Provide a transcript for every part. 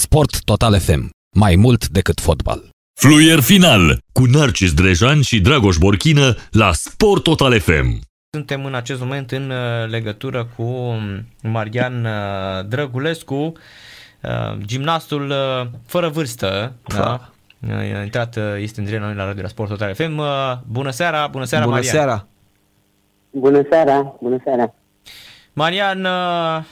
Sport Total FM. Mai mult decât fotbal. Fluier final cu Narcis Drejan și Dragoș Borchină la Sport Total FM. Suntem în acest moment în uh, legătură cu um, Marian uh, Drăgulescu, uh, gimnastul fără vârstă, da? A intrat, este între noi la Radio la Sport Total FM. Bună seara, bună seara bună Marian. Seara. Bună seara, bună seara. Marian, Mm,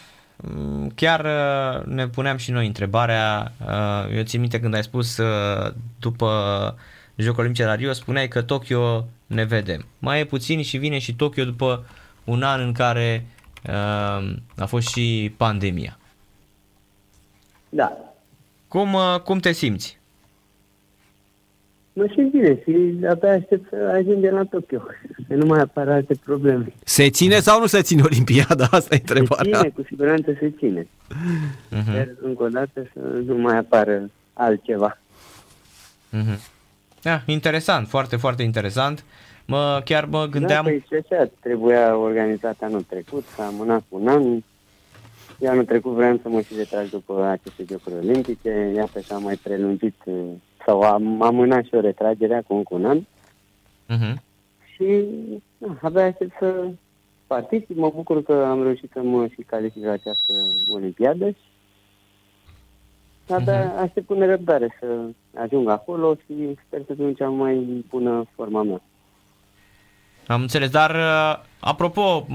chiar uh, ne puneam și noi întrebarea, uh, eu țin minte când ai spus uh, după Jocul Olimpice la Rio, spuneai că Tokyo ne vedem. Mai e puțin și vine și Tokyo după un an în care a fost și pandemia. Da. Cum, cum te simți? Mă simt bine și abia aștept să ajungem la Tokyo, să nu mai apară alte probleme. Se ține sau nu se ține Olimpiada? Asta e întrebarea. Se ține, cu siguranță se ține. Uh-huh. Dar încă o dată să nu mai apară altceva. Uh-huh. Da, interesant, foarte, foarte interesant. Mă, chiar mă gândeam... Da, păi și așa, trebuia organizat anul trecut, s-a amânat un an. Eu anul trecut vreau să mă și retrag după aceste Jocuri Olimpice, iată că am mai prelungit sau am amânat și o retragere cu încă un an. Uh-huh. Și da, abia aștept să particip. Mă bucur că am reușit să mă și calific la această olimpiadă și abia uh-huh. aștept cu nerăbdare să ajung acolo și sper să fiu cea mai bună forma mea. Am înțeles, dar uh, apropo,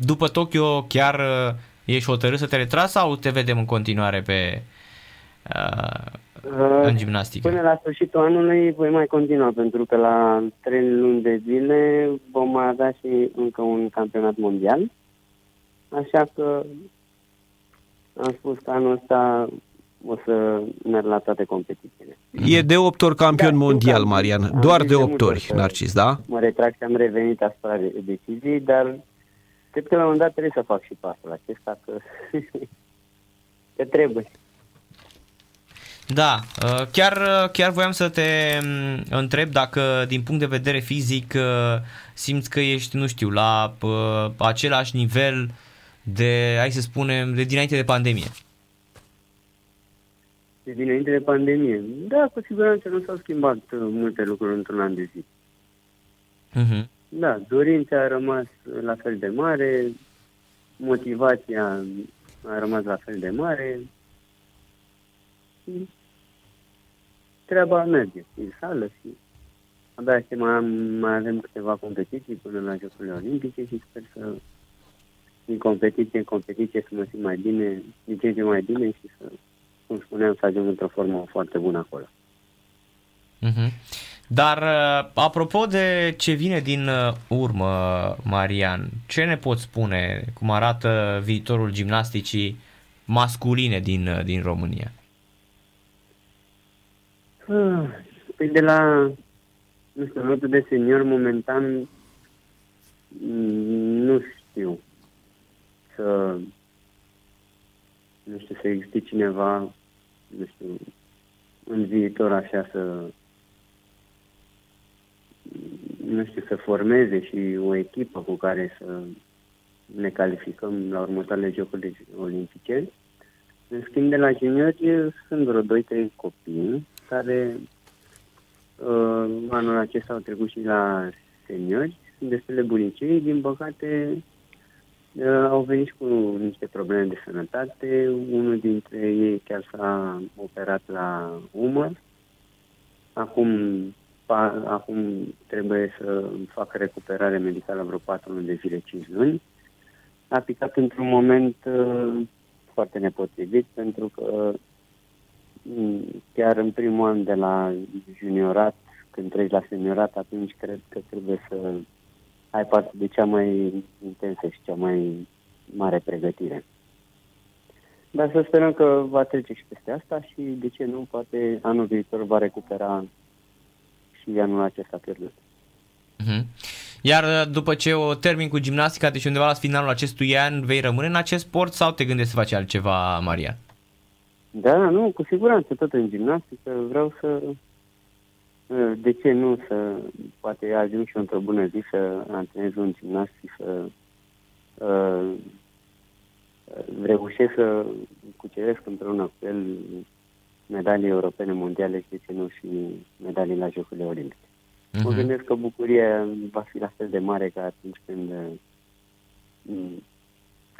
după Tokyo chiar uh, ești hotărât să te retragi sau te vedem în continuare pe uh, Uh, în gimnastică? Până la sfârșitul anului voi mai continua, pentru că la trei luni de zile vom mai avea și încă un campionat mondial. Așa că am spus că anul ăsta o să merg la toate competițiile. E de 8 ori campion da, mondial, Marian. Am Doar de 8 ori, Narcis, da? Mă retrag și am revenit asupra deciziei, dar cred că la un moment dat trebuie să fac și pasul acesta, că, că trebuie. Da, uh, chiar, uh, chiar voiam să te mm, întreb dacă din punct de vedere fizic uh, simți că ești, nu știu, la același nivel de, hai să spunem, de dinainte de pandemie. De dinainte de pandemie. Da, cu siguranță nu s-au schimbat multe lucruri într-un an de zi. Uh-huh. Da, dorința a rămas la fel de mare, motivația a rămas la fel de mare, treaba merge în sală și abia și mai, am, mai avem câteva competiții până la Jocurile Olimpice și sper să din competiție în competiție să mă simt mai bine, din ce ce mai bine și să, cum spuneam, să ajung într-o formă foarte bună acolo. Uh-huh. Dar, uh, apropo de ce vine din uh, urmă, Marian, ce ne poți spune cum arată viitorul gimnasticii masculine din, uh, din România? Ah, păi de la, nu știu, lotul de senior momentan mm, nu știu să, nu știu, să existe cineva, nu știu, în viitor așa să, nu știu, să formeze și o echipă cu care să ne calificăm la următoarele Jocuri Olimpice. În schimb, de la juniori sunt vreo 2-3 copii care uh, anul acesta au trecut și la seniori. Sunt destul de bunicei, din păcate uh, au venit și cu niște probleme de sănătate. Unul dintre ei chiar s-a operat la umăr. Acum, pa, acum trebuie să facă recuperare medicală vreo 4 luni de zile, 5 luni. A picat într-un moment uh, foarte nepotrivit pentru că chiar în primul an de la juniorat, când treci la seniorat, atunci cred că trebuie să ai parte de cea mai intensă și cea mai mare pregătire. Dar să sperăm că va trece și peste asta și, de ce nu, poate anul viitor va recupera și anul acesta pierdut. Uh-huh. Iar uh, după ce o termin cu gimnastica, deci undeva la finalul acestui an, vei rămâne în acest sport sau te gândești să faci altceva, Maria? Da, nu, cu siguranță, tot în gimnastică. Vreau să, de ce nu, să poate ajung și într-o bună zi să antrenez un gimnastic, să, reușesc să cuceresc împreună cu el medalii europene, mondiale și ce nu și medalii la Jocurile Olimpice. Uh-huh. Mă Mhm. gândesc că bucuria va fi la fel de mare ca atunci când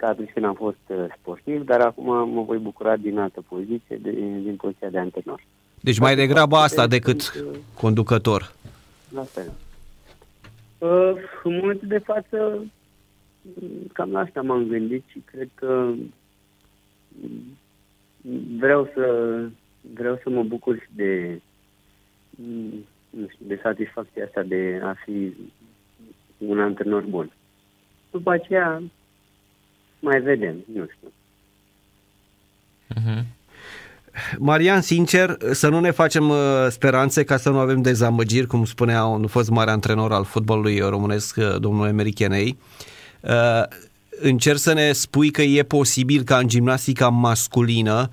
mm, ca atunci când am fost uh, sportiv, dar acum mă voi bucura din altă poziție, de, din poziția de antrenor. Deci mai degrabă asta decât Sunt, uh, conducător. La fel. Uh, în momentul de față, m, cam la asta m-am gândit și cred că m, vreau să vreau să mă bucur și de m, nu știu, de satisfacția asta de a fi un antrenor bun. După aceea mai vedem, nu știu. Mhm. Marian, sincer, să nu ne facem uh, speranțe ca să nu avem dezamăgiri, cum spunea un fost mare antrenor al fotbalului românesc, uh, domnul Emeric Chenei. Uh, Încerc să ne spui că e posibil ca în gimnastica masculină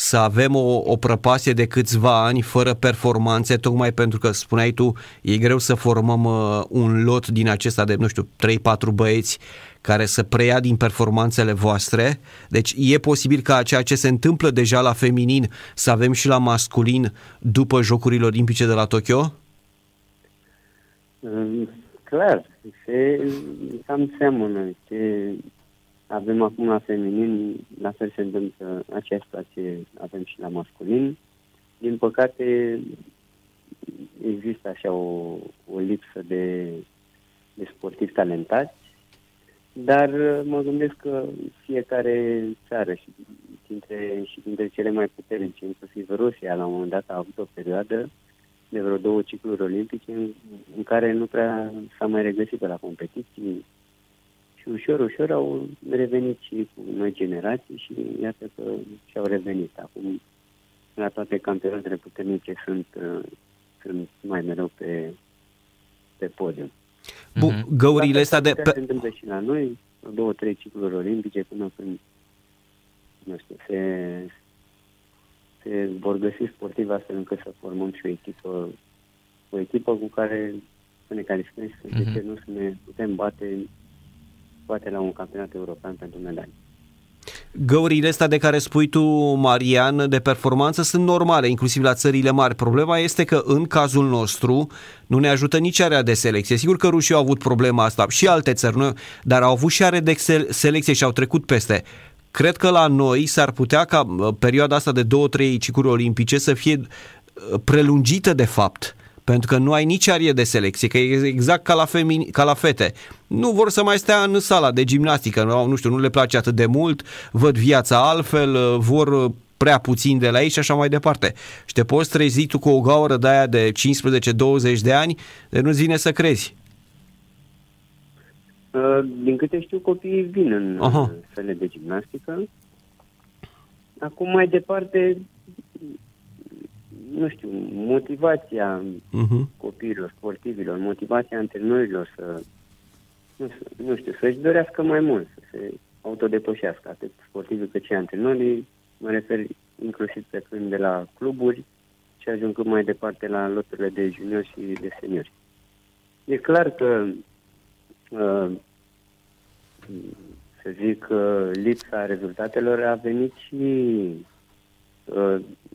să avem o, o prăpastie de câțiva ani fără performanțe, tocmai pentru că, spuneai tu, e greu să formăm uh, un lot din acesta de, nu știu, 3-4 băieți care să preia din performanțele voastre. Deci e posibil ca ceea ce se întâmplă deja la feminin să avem și la masculin după Jocurile Olimpice de la Tokyo? Mm, Clar, se cam seamănă. Ce avem acum la feminin, la fel se întâmplă aceeași situație avem și la masculin. Din păcate, există așa o, o lipsă de, de sportivi talentați, dar uh, mă gândesc că fiecare țară și dintre, și dintre cele mai puternice, inclusiv Rusia, la un moment dat a avut o perioadă de vreo două cicluri olimpice în, în care nu prea s-a mai regăsit pe la competiții și ușor, ușor au revenit și cu noi generații și iată că și-au revenit. Acum, la toate campionatele puternice sunt, uh, sunt mai mereu pe, pe podium. Bun, Mhm. găurile astea de... Pe... Pe... se întâmplă și la noi, două, trei cicluri olimpice până când, nu știu, se, se vor găsi sportivi astfel încât să formăm și o echipă, o echipă cu care să ne calificăm și să, de ce nu să ne putem bate, bate la un campionat european pentru medalii. Găurile astea de care spui tu, Marian, de performanță sunt normale, inclusiv la țările mari. Problema este că în cazul nostru nu ne ajută nici area de selecție. Sigur că rușii au avut problema asta și alte țări, nu? dar au avut și are de sel- selecție și au trecut peste. Cred că la noi s-ar putea ca uh, perioada asta de două, trei cicluri olimpice să fie uh, prelungită de fapt pentru că nu ai nici arie de selecție, că e exact ca la, femini, ca la fete. Nu vor să mai stea în sala de gimnastică, nu, nu știu, nu le place atât de mult, văd viața altfel, vor prea puțin de la ei și așa mai departe. Și te poți trezi tu cu o gaură de aia de 15-20 de ani, de nu-ți vine să crezi. Uh, Din câte știu, copiii vin în Aha. uh, sale de gimnastică. Acum, mai departe, nu știu, motivația Uh-huh. copiilor, sportivilor, motivația antrenorilor să, nu, știu- nu știu, să-și dorească mai mult, să se autodepășească, atât sportivii cât și antrenorii, mă refer inclusiv pe când de la cluburi și ajungând mai departe la loturile de juniori și de seniori. E clar că uh, să zic, uh, lipsa rezultatelor a venit și uh,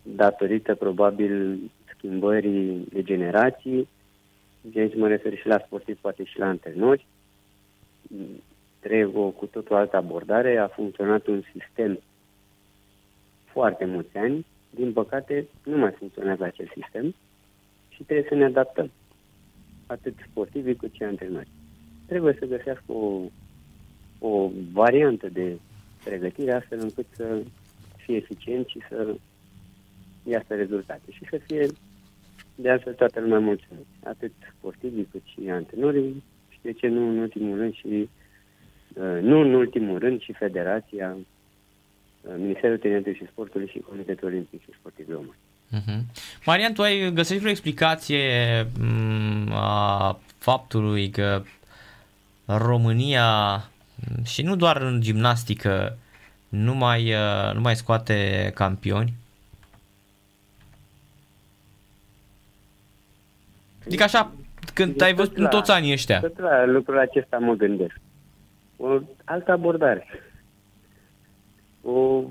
datorită probabil schimbării de generații. De aici mă refer și la sportivi, poate și la antrenori. Trebuie o cu totul altă abordare. A funcționat un sistem foarte mulți ani. Din păcate, nu mai funcționează acest sistem și trebuie să ne adaptăm. Atât sportivii cât și antrenori. Trebuie să găsească o, o variantă de pregătire astfel încât să fie eficient și să iasă rezultate și să fie de altfel toată lumea mulțumit. Atât sportivii cât și antrenorii și de ce nu în ultimul rând și uh, nu în ultimul rând și Federația, uh, Ministerul Tineretului și Sportului și Comitetul Olimpic și Sportiv Român. Mhm. Marian, tu ai găsit vreo explicație m, a faptului că România m, și nu doar în gimnastică nu mai, uh, nu mai scoate campioni? Adică așa, când ai văzut în toți anii ăștia. Tot la lucrul acesta mă gândesc. O altă abordare. o,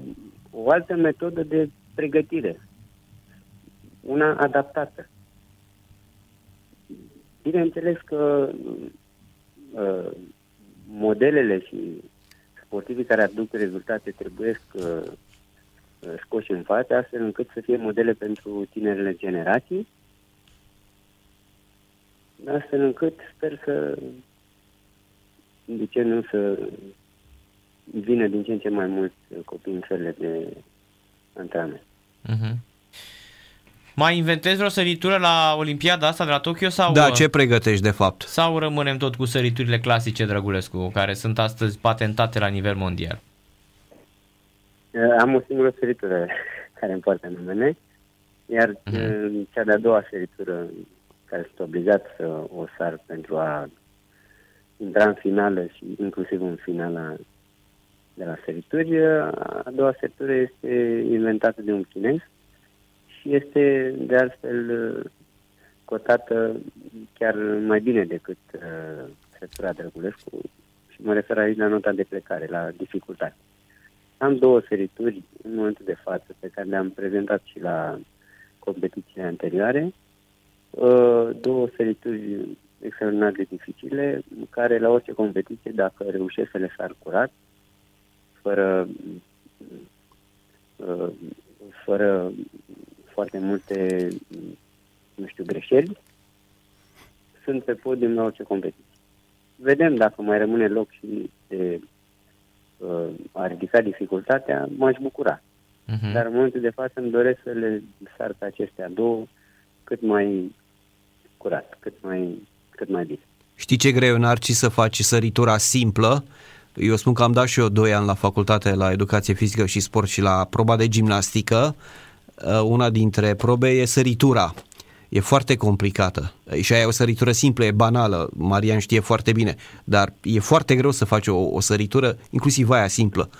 o altă metodă de pregătire, una adaptată. Bineînțeles că uh, modelele și sportivii care aduc rezultate trebuie uh, scoși în față, astfel încât să fie modele pentru tinerele generații, astfel încât sper să, de ce nu, să vină din ce în ce mai mulți copii în felele de antrenament. Uh-huh. Mai inventezi vreo săritură la Olimpiada asta de la Tokyo? Sau, Da, ce pregătești de fapt? Sau rămânem tot cu săriturile clasice, Drăgulescu, care sunt astăzi patentate la nivel mondial? Uh, Am o singură săritură care îmi poartă numele, iar uh-huh. cea de-a doua săritură care sunt obligat să o sar pentru a intra în finală și inclusiv în finala de la sărituri, uh, a doua săritură este inventată de un chinez și este de altfel uh, cotată chiar mai bine decât uh, săritura Drăgulescu și mă refer aici la nota de plecare, la dificultate. Am două sărituri în momentul de față pe care le-am prezentat și la competițiile anterioare. Uh, două sărituri extraordinar de dificile, care la orice competiție, dacă reușesc să le sar curat, fără, uh, fără foarte multe, nu știu, greșeli, sunt pe podium la orice competiție. Vedem dacă mai rămâne loc și de uh, a ridica dificultatea, m-aș bucura. Uh-huh. Dar în momentul de față îmi doresc să le sar pe acestea două cât mai curat, cât mai, cât mai bine. Știi ce greu, Narci, să faci săritura simplă? Eu spun că am dat și eu 2 ani la facultate la educație fizică și sport și la proba de gimnastică. Uh, una dintre probe e săritura. E foarte complicată. Și aia e o săritură simplă, e banală. Marian știe foarte bine. Dar e foarte greu să faci o, o săritură, inclusiv aia simplă.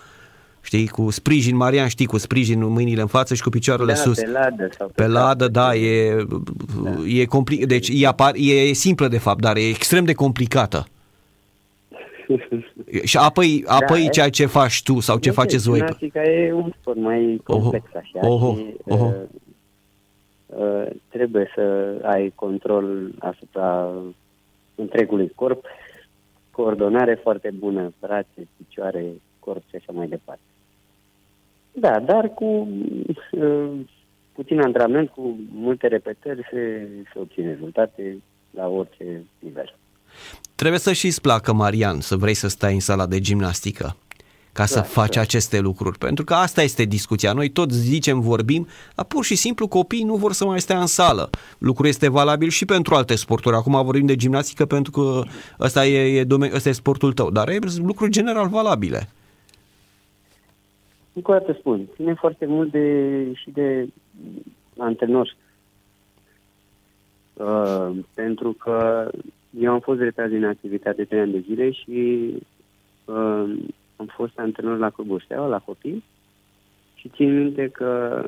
Știi, cu sprijin, Marian știi, cu sprijin mâinile în față și cu picioarele da, sus. Pe ladă sau pe, pe ladă, da, e, da. e complicat. Deci e, apar, e simplă de fapt, dar e extrem de complicată. și apoi, apoi da, ceea ce faci tu sau ce faceți voi. Gimnastica e un sport mai complex oho, așa oho, și oho. Uh, uh, trebuie să ai control asupra întregului corp, coordonare foarte bună, brațe, picioare, corp și așa mai departe. Da, dar cu uh, puțin antrenament, cu multe repetări, se, se obține rezultate la orice nivel. Trebuie să și-ți placă, Marian, să vrei să stai în sala de gimnastică ca da, să faci da. aceste lucruri. Pentru că asta este discuția. Noi toți zicem, vorbim, dar pur și simplu copiii nu vor să mai stea în sală. Lucrul este valabil și pentru alte sporturi. Acum vorbim de gimnastică pentru că ăsta e, e, domen- ăsta e sportul tău, dar e lucruri general valabile. Încă o dată spun, ține foarte mult de, și de antrenor. Uh, pentru că eu am fost retras din activitate de 3 ani de zile și uh, am fost antrenor la Clubul Steaua, la copii. Și țin minte că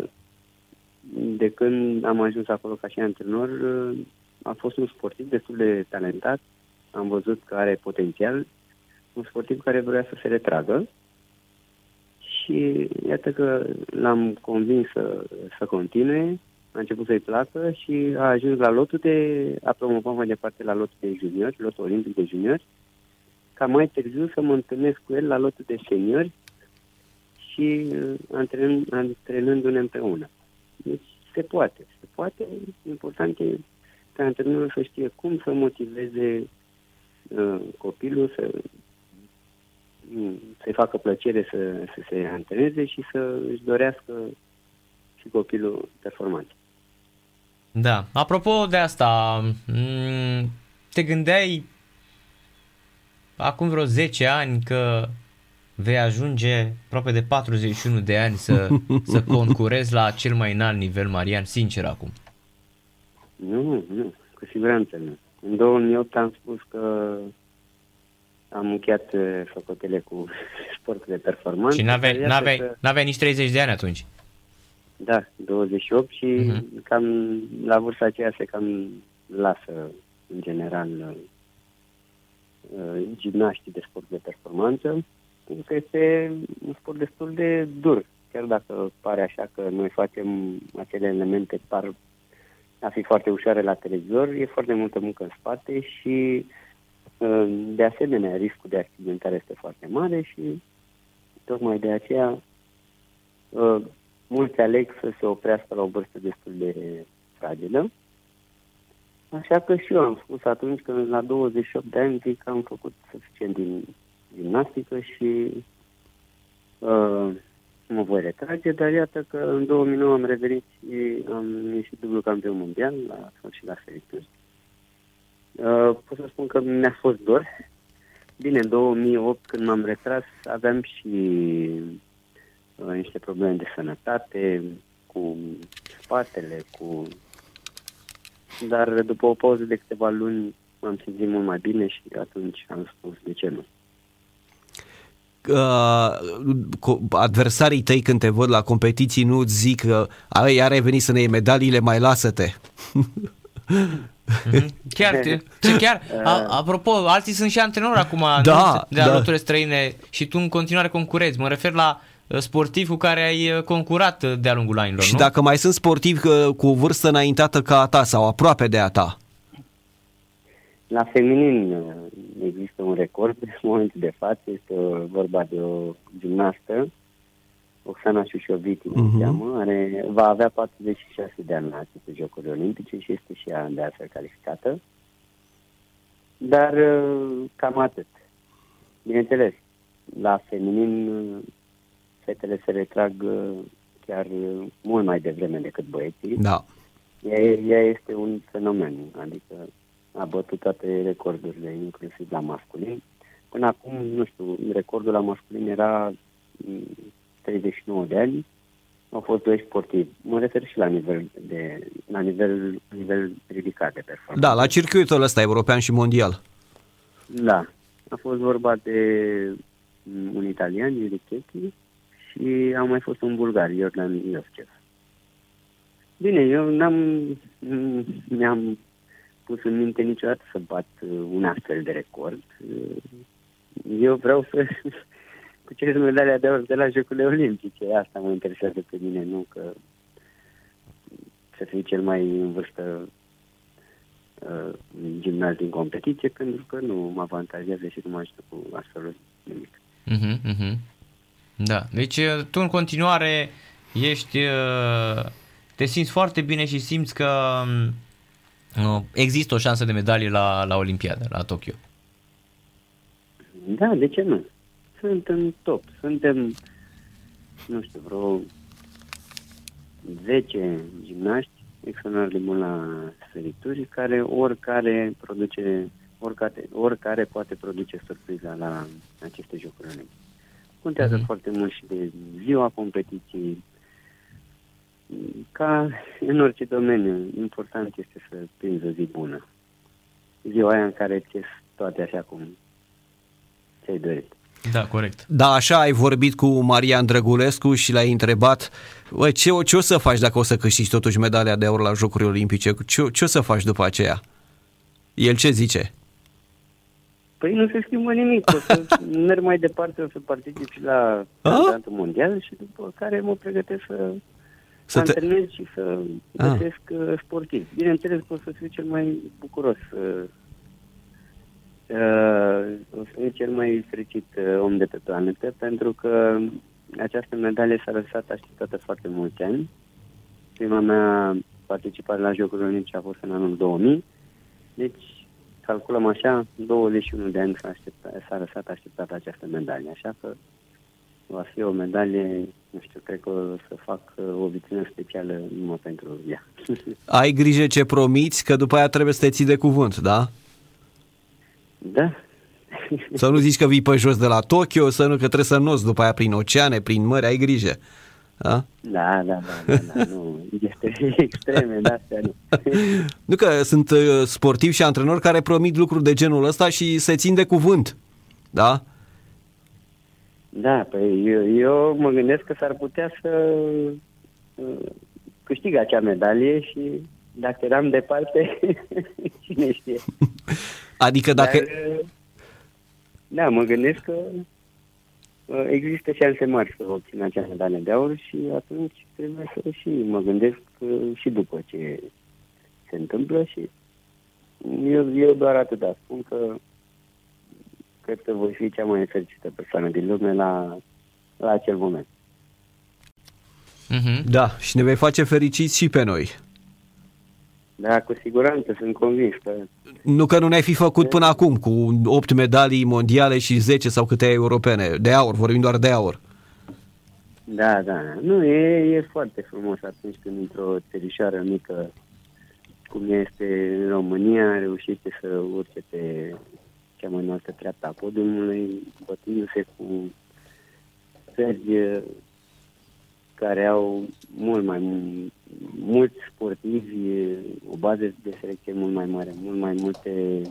de când am ajuns acolo ca și antrenor, uh, a fost un sportiv destul de talentat, am văzut că are potențial, un sportiv care vrea să se retragă. Și iată că l-am convins să, să continue, a început să-i placă și a ajuns la lotul de, a promovat mai departe la lotul de juniori, lotul olimpic de juniori, ca mai târziu să mă întâlnesc cu el la lotul de seniori și uh, antrenând, antrenându-ne împreună. Deci se poate, se poate. Important e ca antrenorul să știe cum să motiveze uh, copilul, să să-i facă plăcere să, să se antreneze și să își dorească și copilul performant. Da. Apropo de asta, te gândeai acum vreo 10 ani că vei ajunge aproape de 41 de ani să, să concurezi la cel mai înalt nivel, Marian, sincer acum. Nu, nu, cu siguranță nu. În 2008 am spus că am încheiat făcotele cu sportul de performanță. Și n-aveai, n-aveai, că... n-aveai nici 30 de ani atunci. Da, 28 și uh-huh. cam la vârsta aceea se cam lasă în general uh, gimnaștii de sport de performanță spun că este un sport destul de dur. Chiar dacă pare așa că noi facem acele elemente par a fi foarte ușoare la televizor, e foarte multă muncă în spate și uh, de asemenea riscul de accidentare este foarte mare și tocmai de aceea uh, mulți aleg să se oprească la o vârstă destul de fragilă. Așa că și eu am spus atunci când la 28 de ani zic că am făcut suficient din gimnastică și uh, mă voi retrage, dar iată că în 2009 am revenit și am ieșit dublu campion mondial la și la ferituri. Uh, pot să spun că mi-a fost dor. Bine, în 2008 când m-am retras aveam și uh, niște probleme de sănătate cu spatele, cu... Dar după o pauză de câteva luni m-am simțit mult mai bine și atunci am spus de ce nu uh, adversarii tăi când te văd la competiții nu zic că uh, are venit să ne iei medaliile, mai lasă-te. Mhm. Chiar, ce chiar, a, apropo, alții sunt și antrenori acum da, de da. străine și tu în continuare concurezi. Mă refer la uh, sportivi cu care ai uh, concurat de-a lungul anilor, Și nu? dacă mai sunt sportivi cu o vârstă înaintată ca a ta sau aproape de a ta? La feminin uh, există un record în momentul de față, este vorba de o gimnastă, Oxana Șușoviti, uh-huh. Mhm. cheamă, are, va avea 46 de ani la aceste Jocuri Olimpice și este și ea de altfel calificată. Dar uh, cam atât. Bineînțeles, la feminin fetele se retrag uh, chiar mult mai devreme decât băieții. Da. Ea, ea este un fenomen, adică a bătut toate recordurile, inclusiv la masculin. Până acum, nu știu, recordul la masculin era 39 mm, de ani, au fost doi sportivi. Mă refer și la nivel, de, la nivel, nivel ridicat de performanță. Da, la circuitul ăsta european și mondial. Da, a fost vorba de mm, un italian, Iurichetti, și a mai fost un bulgar, Iordan Ioscev. Bine, eu n-am, mm, mi-am pus în minte niciodată să bat uh, un astfel de record. Uh, eu vreau să cuceresc medalia de aur de la Jocurile Olimpice. Asta mă interesează pe mine, nu că să fiu cel mai în vârstă uh, gimnaz din competiție, pentru că nu mă avantajează și nu mă ajută cu astfel nimic. Uh-huh, uh-huh. Da, deci uh, tu în continuare ești, te simți foarte bine și simți că um, există o șansă de medalie la, la Olimpiadă, la Tokyo. Da, de ce nu? Suntem top. Suntem, nu știu, vreo 10 gimnaști extraordinar de bun la sferituri, care oricare produce, oricare, oricare poate produce surpriza la aceste jocuri Contează mm-hmm. foarte mult și de ziua competiției, ca în orice domeniu, important este să prinzi o zi bună. Ziua aia în care ți toate așa cum ți-ai dorit. Da, corect. Da, așa ai vorbit cu Marian Drăgulescu și l-ai întrebat bă, ce, ce o să faci dacă o să câștigi totuși medalia de aur la Jocurile Olimpice? Ce, ce o să faci după aceea? El ce zice? Păi nu se schimbă nimic. O să merg mai departe, o să particip și la campionatul mondial și după care mă pregătesc să să antrenez te... și să ah. găsesc ah. sportiv. Bineînțeles că o să fiu cel mai bucuros, uh, uh, o să fiu cel mai fericit uh, om de pe planetă, pentru că această medalie s-a lăsat așteptată foarte mulți ani. Prima mea participare la Jocurile Olimpice a fost în anul 2000, deci calculăm așa, 21 de ani s-a, așteptat, s-a lăsat așteptată această medalie, așa că va fi o medalie, nu știu, cred că o să fac uh, o vitrină specială numai pentru ea. Ai grijă ce promiți, că după aia trebuie să te ții de cuvânt, da? Da. Să nu zici că vii pe jos de la Tokyo, să nu că trebuie să noți după aia prin oceane, prin mări, ai grijă. Da? Da, da, da, da, da nu, este extreme, da, nu. nu că sunt uh, sportivi și antrenori care promit lucruri de genul ăsta și se țin de cuvânt, da? Da, păi eu, eu mă gândesc că s-ar putea să uh, câștig acea medalie și dacă eram departe, cine știe. Adică dacă... Dar, da, mă gândesc că uh, există șanse mari să obțin acea medalie de aur și atunci trebuie să și mă gândesc uh, și după ce se întâmplă și eu, eu doar atât spun că cred că voi fi cea mai fericită persoană din lume la, la acel moment. Mm-hmm. Da, și ne vei face fericiți și pe noi. Da, cu siguranță, sunt convins că... Nu că nu ne-ai fi făcut până acum cu 8 medalii mondiale și 10 sau câte europene, de aur, vorbim doar de aur. Da, da, nu, e, e foarte frumos atunci când într-o țărișoară mică, cum este în România, reușește să urce pe cea mai înaltă treaptă a podiumului, bătându-se cu țări care au mult mai mulți sportivi, o bază de selecție mult mai mare, mult mai multe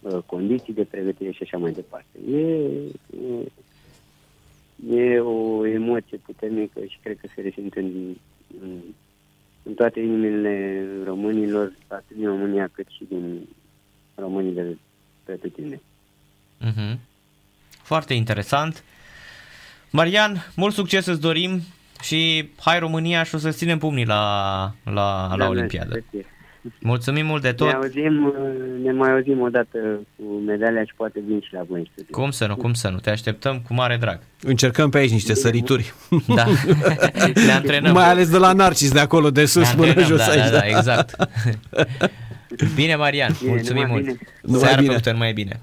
uh, condiții de pregătire și așa mai departe. E, e, e o emoție puternică și cred că se resimte în, în, în toate inimile românilor, atât din România cât și din românii de pe tine. Mm-hmm. Foarte interesant. Marian, mult succes îți dorim și hai România și o să ținem pumnii la, la, la da, Olimpiadă. Mulțumim mult de tot. Ne, auzim, ne mai auzim o dată cu medalia și poate vin și la voi în studiu. Cum să nu, cum să nu. Te așteptăm cu mare drag. Încercăm pe aici niște Bine, sărituri. Da. ne antrenăm. Mai ales de la Narcis de acolo, de sus până jos da, aici. Da, da, da, exact. Bine, Marian. Bine, mulțumim mult. Bine. Seara bine. plăcută, mai bine.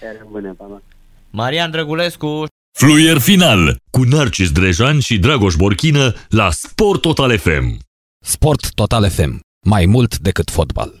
Seara bună, pa, Marian Drăgulescu Fluier final cu Narcis Drejan și Dragoș Borchină la Sport Total FM. Sport Total FM. Mai mult decât fotbal.